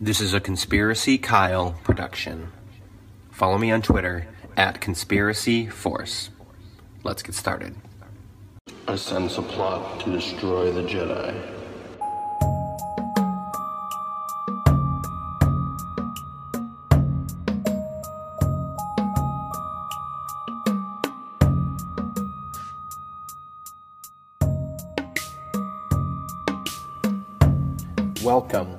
This is a Conspiracy Kyle production. Follow me on Twitter at Conspiracy Force. Let's get started. I sense a plot to destroy the Jedi. Welcome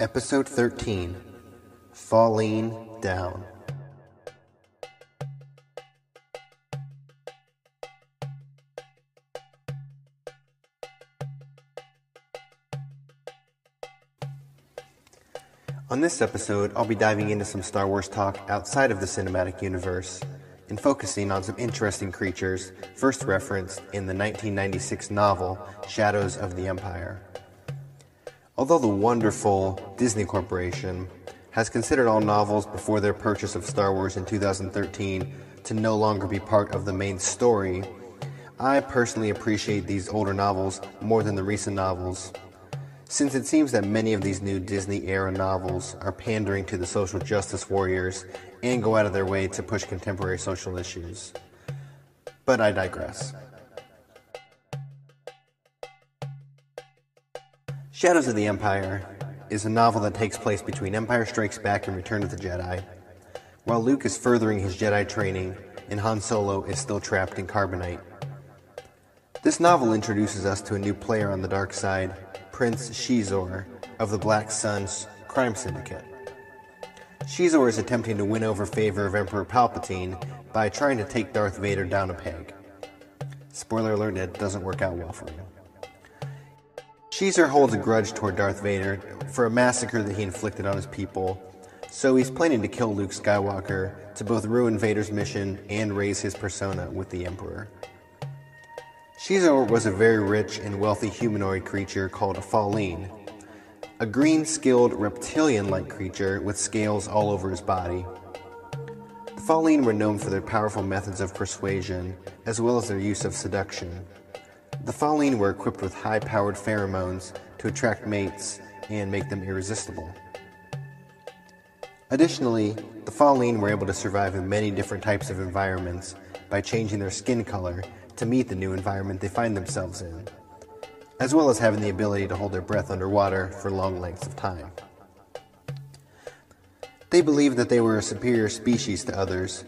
Episode 13 Falling Down. On this episode, I'll be diving into some Star Wars talk outside of the cinematic universe and focusing on some interesting creatures first referenced in the 1996 novel Shadows of the Empire. Although the wonderful Disney Corporation has considered all novels before their purchase of Star Wars in 2013 to no longer be part of the main story, I personally appreciate these older novels more than the recent novels, since it seems that many of these new Disney era novels are pandering to the social justice warriors and go out of their way to push contemporary social issues. But I digress. Shadows of the Empire is a novel that takes place between Empire Strikes Back and Return of the Jedi. While Luke is furthering his Jedi training and Han Solo is still trapped in carbonite. This novel introduces us to a new player on the dark side, Prince Xizor of the Black Sun's crime syndicate. Xizor is attempting to win over favor of Emperor Palpatine by trying to take Darth Vader down a peg. Spoiler alert, it doesn't work out well for him. Xizor holds a grudge toward Darth Vader for a massacre that he inflicted on his people, so he's planning to kill Luke Skywalker to both ruin Vader's mission and raise his persona with the Emperor. Xizor was a very rich and wealthy humanoid creature called a Falleen, a green skilled reptilian like creature with scales all over his body. The Falleen were known for their powerful methods of persuasion, as well as their use of seduction. The Falleen were equipped with high powered pheromones to attract mates and make them irresistible. Additionally, the Falleen were able to survive in many different types of environments by changing their skin color to meet the new environment they find themselves in, as well as having the ability to hold their breath underwater for long lengths of time. They believed that they were a superior species to others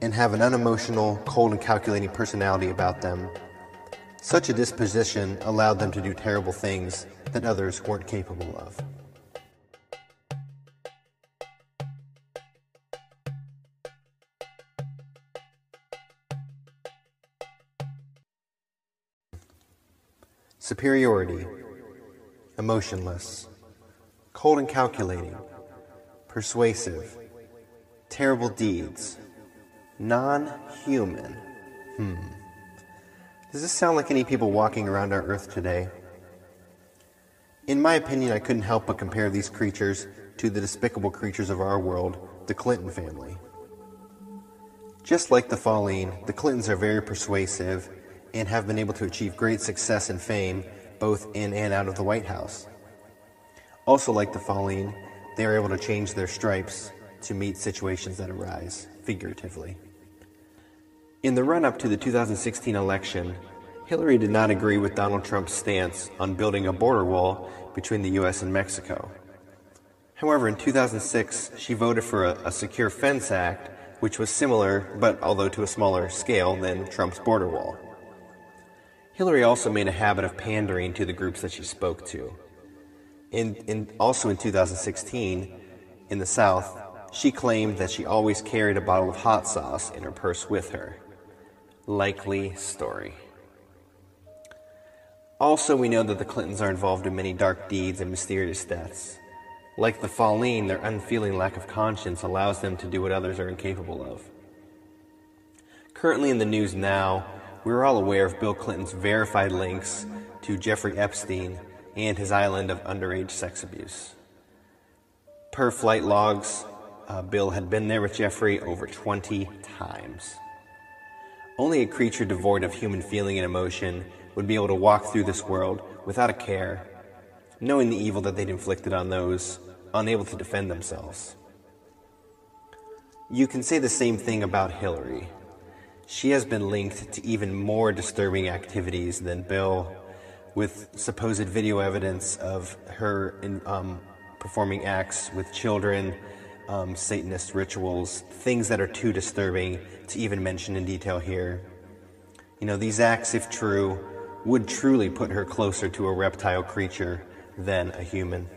and have an unemotional, cold, and calculating personality about them. Such a disposition allowed them to do terrible things that others weren't capable of. Superiority, emotionless, cold and calculating, persuasive, terrible deeds, non human. Hmm. Does this sound like any people walking around our earth today? In my opinion, I couldn't help but compare these creatures to the despicable creatures of our world, the Clinton family. Just like the Falleen, the Clintons are very persuasive and have been able to achieve great success and fame both in and out of the White House. Also, like the Falleen, they are able to change their stripes to meet situations that arise, figuratively. In the run up to the 2016 election, Hillary did not agree with Donald Trump's stance on building a border wall between the U.S. and Mexico. However, in 2006, she voted for a, a Secure Fence Act, which was similar, but although to a smaller scale, than Trump's border wall. Hillary also made a habit of pandering to the groups that she spoke to. In, in, also in 2016, in the South, she claimed that she always carried a bottle of hot sauce in her purse with her. Likely story. Also, we know that the Clintons are involved in many dark deeds and mysterious deaths. Like the Falleen, their unfeeling lack of conscience allows them to do what others are incapable of. Currently in the news now, we're all aware of Bill Clinton's verified links to Jeffrey Epstein and his island of underage sex abuse. Per flight logs, uh, Bill had been there with Jeffrey over 20 times. Only a creature devoid of human feeling and emotion would be able to walk through this world without a care, knowing the evil that they'd inflicted on those unable to defend themselves. You can say the same thing about Hillary. She has been linked to even more disturbing activities than Bill, with supposed video evidence of her in, um, performing acts with children, um, Satanist rituals, things that are too disturbing to even mention in detail here. You know, these acts, if true, would truly put her closer to a reptile creature than a human.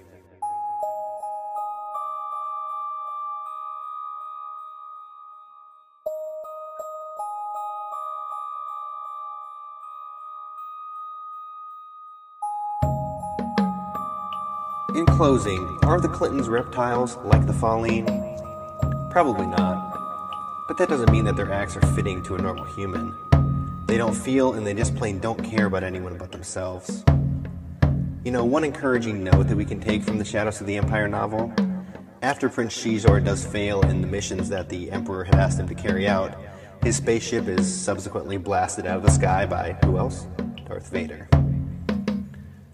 In closing, are the Clintons reptiles like the Falleen? Probably not. But that doesn't mean that their acts are fitting to a normal human. They don't feel and they just plain don't care about anyone but themselves. You know, one encouraging note that we can take from the Shadows of the Empire novel after Prince Xizor does fail in the missions that the Emperor had asked him to carry out, his spaceship is subsequently blasted out of the sky by who else? Darth Vader.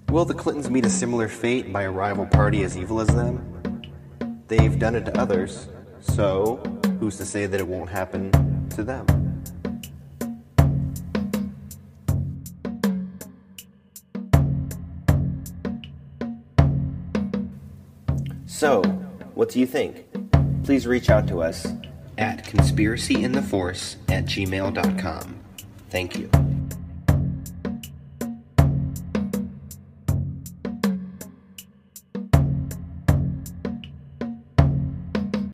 Will the Clintons meet a similar fate by a rival party as evil as them? They've done it to others, so who's to say that it won't happen to them? So, what do you think? Please reach out to us at conspiracyintheforce at gmail.com. Thank you.